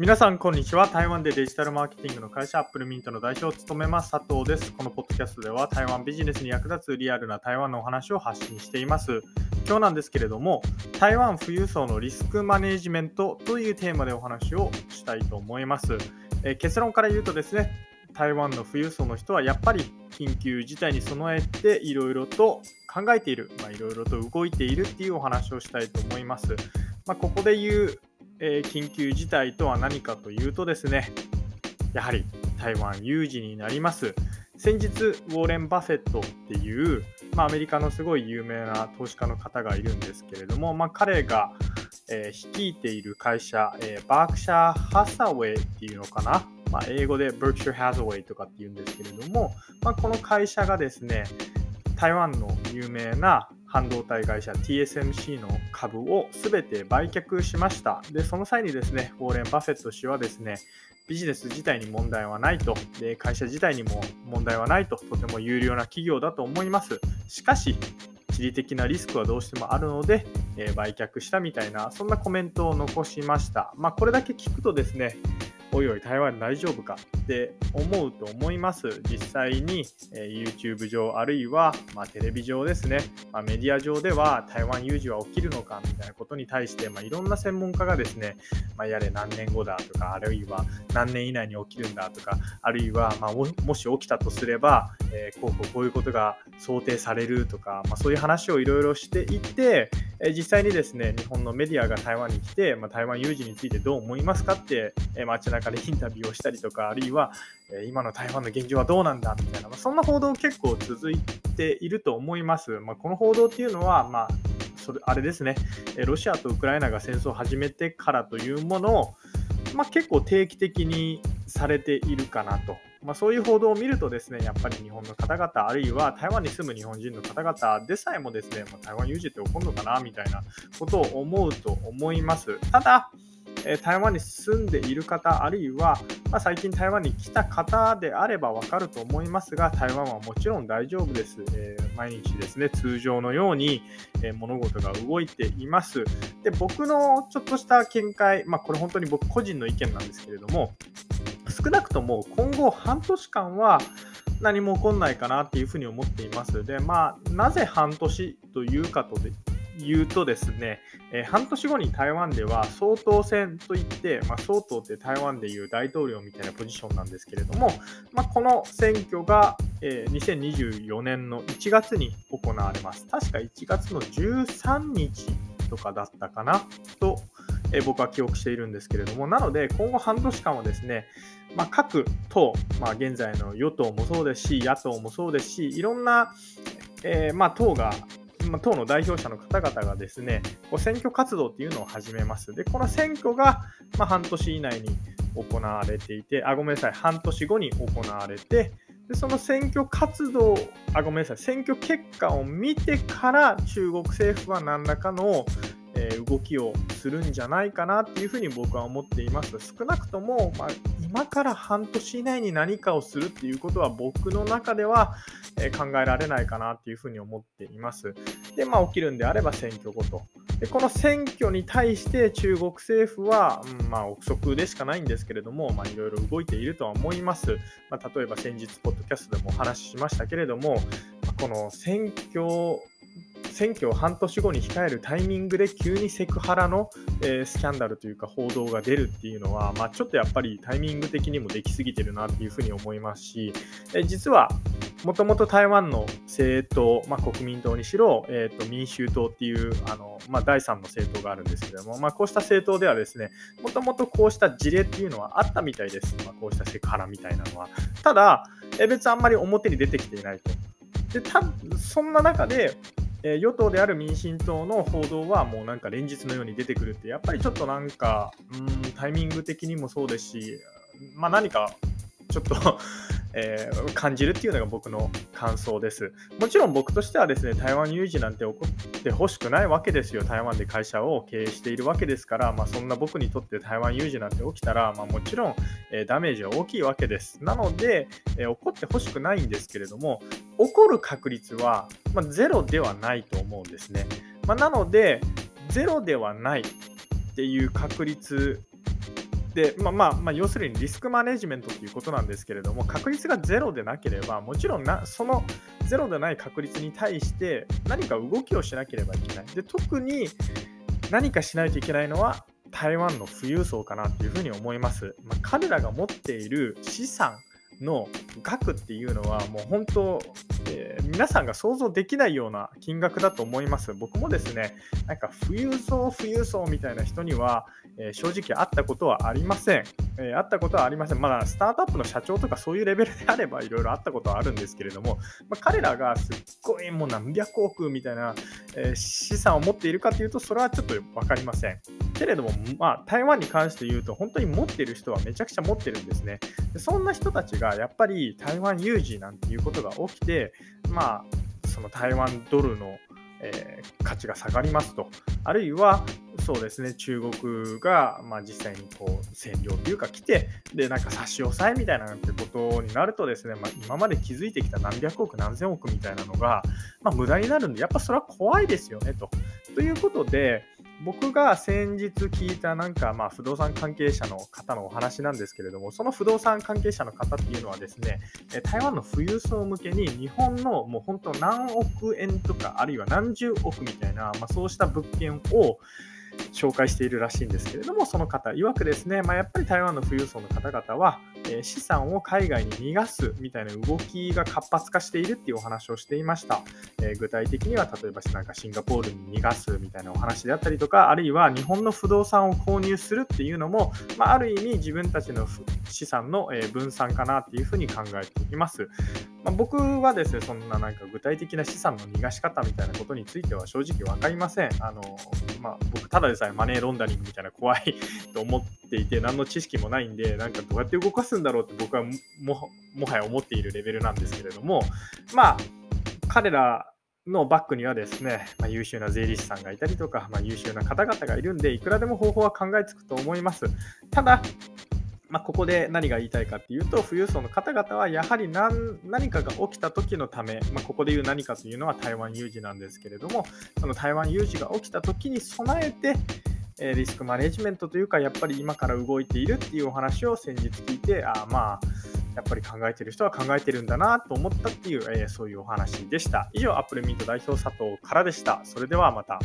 皆さん、こんにちは。台湾でデジタルマーケティングの会社、アップルミントの代表を務めます、佐藤です。このポッドキャストでは、台湾ビジネスに役立つリアルな台湾のお話を発信しています。今日なんですけれども、台湾富裕層のリスクマネジメントというテーマでお話をしたいと思います。え、結論から言うとですね、台湾の富裕層の人はやっぱり緊急事態に備えていろいろと考えている、いろいろと動いているっていうお話をしたいと思います。まあ、ここで言うえー、緊急事態とは何かというとですね、やはり台湾有事になります。先日、ウォーレン・バフェットっていう、まあ、アメリカのすごい有名な投資家の方がいるんですけれども、まあ、彼が、えー、率いている会社、えー、バークシャー・ハサウェイっていうのかな、まあ、英語で Berkshire Hathaway とかっていうんですけれども、まあ、この会社がですね、台湾の有名な半導体会社 TSMC の株を全て売却しました。で、その際にですね、ウォーレン・バフェット氏はですね、ビジネス自体に問題はないと、で会社自体にも問題はないと、とても有料な企業だと思います。しかし、地理的なリスクはどうしてもあるので、えー、売却したみたいな、そんなコメントを残しました。まあ、これだけ聞くとですね、おいおい台湾大丈夫か？って思うと思います。実際に、え、YouTube 上あるいは、ま、テレビ上ですね、ま、メディア上では台湾有事は起きるのか？みたいなことに対して、ま、いろんな専門家がですね、ま、やれ何年後だとか、あるいは何年以内に起きるんだとか、あるいは、ま、もし起きたとすれば、え、こうこうこういうことが想定されるとか、ま、そういう話をいろいろしていて、え実際にですね、日本のメディアが台湾に来て、まあ、台湾有事についてどう思いますかって、え街中でインタビューをしたりとか、あるいは、え今の台湾の現状はどうなんだみたいな、まあ、そんな報道結構続いていると思います。まあ、この報道っていうのは、まあ、それあれですね、ロシアとウクライナが戦争を始めてからというものを、まあ、結構定期的にされているかなと。まあ、そういう報道を見るとですね、やっぱり日本の方々、あるいは台湾に住む日本人の方々でさえもですね、まあ、台湾有事って起こるのかなみたいなことを思うと思います。ただ、え台湾に住んでいる方、あるいは、まあ、最近台湾に来た方であればわかると思いますが、台湾はもちろん大丈夫です。えー、毎日ですね、通常のように、えー、物事が動いています。で、僕のちょっとした見解、まあ、これ本当に僕個人の意見なんですけれども、少なくとも今後半年間は何も起こんないかなっていうふうに思っています。で、まあ、なぜ半年というかと言うとですね、えー、半年後に台湾では総統選といって、まあ、総統って台湾でいう大統領みたいなポジションなんですけれども、まあ、この選挙が、えー、2024年の1月に行われます。確か1月の13日とかだったかなとえ僕は記憶しているんですけれども、なので今後半年間はですね、まあ、各党、まあ、現在の与党もそうですし、野党もそうですし、いろんな、えー、まあ、党がま党の代表者の方々がですね、こう選挙活動っていうのを始めます。で、この選挙が、ま半年以内に行われていて、あ、ごめんなさい、半年後に行われて、でその選挙活動あ、ごめんなさい、選挙結果を見てから中国政府は何らかの、え動きをするんじゃないかなっていうふうに僕は思っています。少なくとも、まあ、今から半年以内に何かをするっていうことは僕の中では、え考えられないかなっていうふうに思っています。で、まあ起きるんであれば選挙ごと。でこの選挙に対して中国政府は、うん、まあ憶測でしかないんですけれども、まあいろいろ動いているとは思います。まあ、例えば先日、ポッドキャストでもお話ししましたけれども、この選挙選挙を半年後に控えるタイミングで急にセクハラの、えー、スキャンダルというか報道が出るっていうのは、まあ、ちょっとやっぱりタイミング的にもできすぎてるなっていうふうに思いますし、えー、実はもともと台湾の政党、まあ、国民党にしろ、えーと、民衆党っていうあの、まあ、第3の政党があるんですけども、まあ、こうした政党ではですね、もともとこうした事例っていうのはあったみたいです。まあ、こうしたセクハラみたいなのは。ただ、え別あんまり表に出てきていないと。で、たそんな中で、え与党である民進党の報道はもうなんか連日のように出てくるって、やっぱりちょっとなんか、うん、タイミング的にもそうですし、まあ、何かちょっと えー、感じるっていうのが僕の感想です。もちろん僕としてはですね、台湾有事なんて起こってほしくないわけですよ。台湾で会社を経営しているわけですから、まあ、そんな僕にとって台湾有事なんて起きたら、まあ、もちろん、えー、ダメージは大きいわけです。なので、えー、起こってほしくないんですけれども、起こる確率は、まあ、ゼロではないと思うんですね。まあ、なので、ゼロではないっていう確率で、まあまあ、まあ、要するにリスクマネジメントということなんですけれども、確率がゼロでなければ、もちろんなそのゼロでない確率に対して何か動きをしなければいけない。で特に何かしないといけないのは台湾の富裕層かなというふうに思います。まあ、彼らが持っている資産の額っていうのはもう本当、えー、皆さんが想像できないような金額だと思います。僕もですね、なんか富裕層、富裕層みたいな人には、えー、正直会ったことはありません。えー、会ったことはありません。まだスタートアップの社長とかそういうレベルであればいろいろあったことはあるんですけれども、まあ、彼らがすっごいもう何百億みたいな、え資産を持っているかというと、それはちょっと分かりません。けれども、まあ、台湾に関して言うと、本当に持ってる人はめちゃくちゃ持ってるんですね。でそんな人たちがやっぱり台湾有事なんていうことが起きて、まあ、その台湾ドルの、えー、価値が下がりますと、あるいはそうですね中国が、まあ、実際にこう占領というか来て、でなんか差し押さえみたいなってことになるとですね、まあ、今まで築いてきた何百億、何千億みたいなのが、まあ、無駄になるんで、やっぱそれは怖いですよねと。ということで、僕が先日聞いたなんかまあ不動産関係者の方のお話なんですけれども、その不動産関係者の方っていうのはですね、台湾の富裕層向けに日本のもう本当何億円とか、あるいは何十億みたいな、まあ、そうした物件を紹介しているらしいんですけれども、その方曰くですね、まあ、やっぱり台湾の富裕層の方々は、え資産を海外に逃がすみたいな動きが活発化しているっていうお話をしていました。えー、具体的には、例えばなんかシンガポールに逃がすみたいなお話であったりとか、あるいは日本の不動産を購入するっていうのも、まあ、ある意味自分たちの資産の分散かなっていうふうに考えています。まあ、僕はですね、そんななんか具体的な資産の逃がし方みたいなことについては正直分かりません。あのまあ、僕、ただでさえマネーロンダリングみたいな怖いと思っていて、何の知識もないんで、なんかどうやって動かすんだろうって僕はもはや思っているレベルなんですけれども、まあ、彼らのバックにはですね、まあ、優秀な税理士さんがいたりとか、まあ、優秀な方々がいるんで、いくらでも方法は考えつくと思います。ただ、まあ、ここで何が言いたいかっていうと、富裕層の方々はやはり何何かが起きた時のため、まあ、ここで言う何かというのは台湾有事なんですけれども、その台湾有事が起きた時に備えて、リスクマネジメントというか、やっぱり今から動いているっていうお話を先日聞いて、あまあ、やっぱり考えてる人は考えてるんだなと思ったっていう、えー、そういうお話でした。以上、アップルミント代表佐藤からでした。それではまた。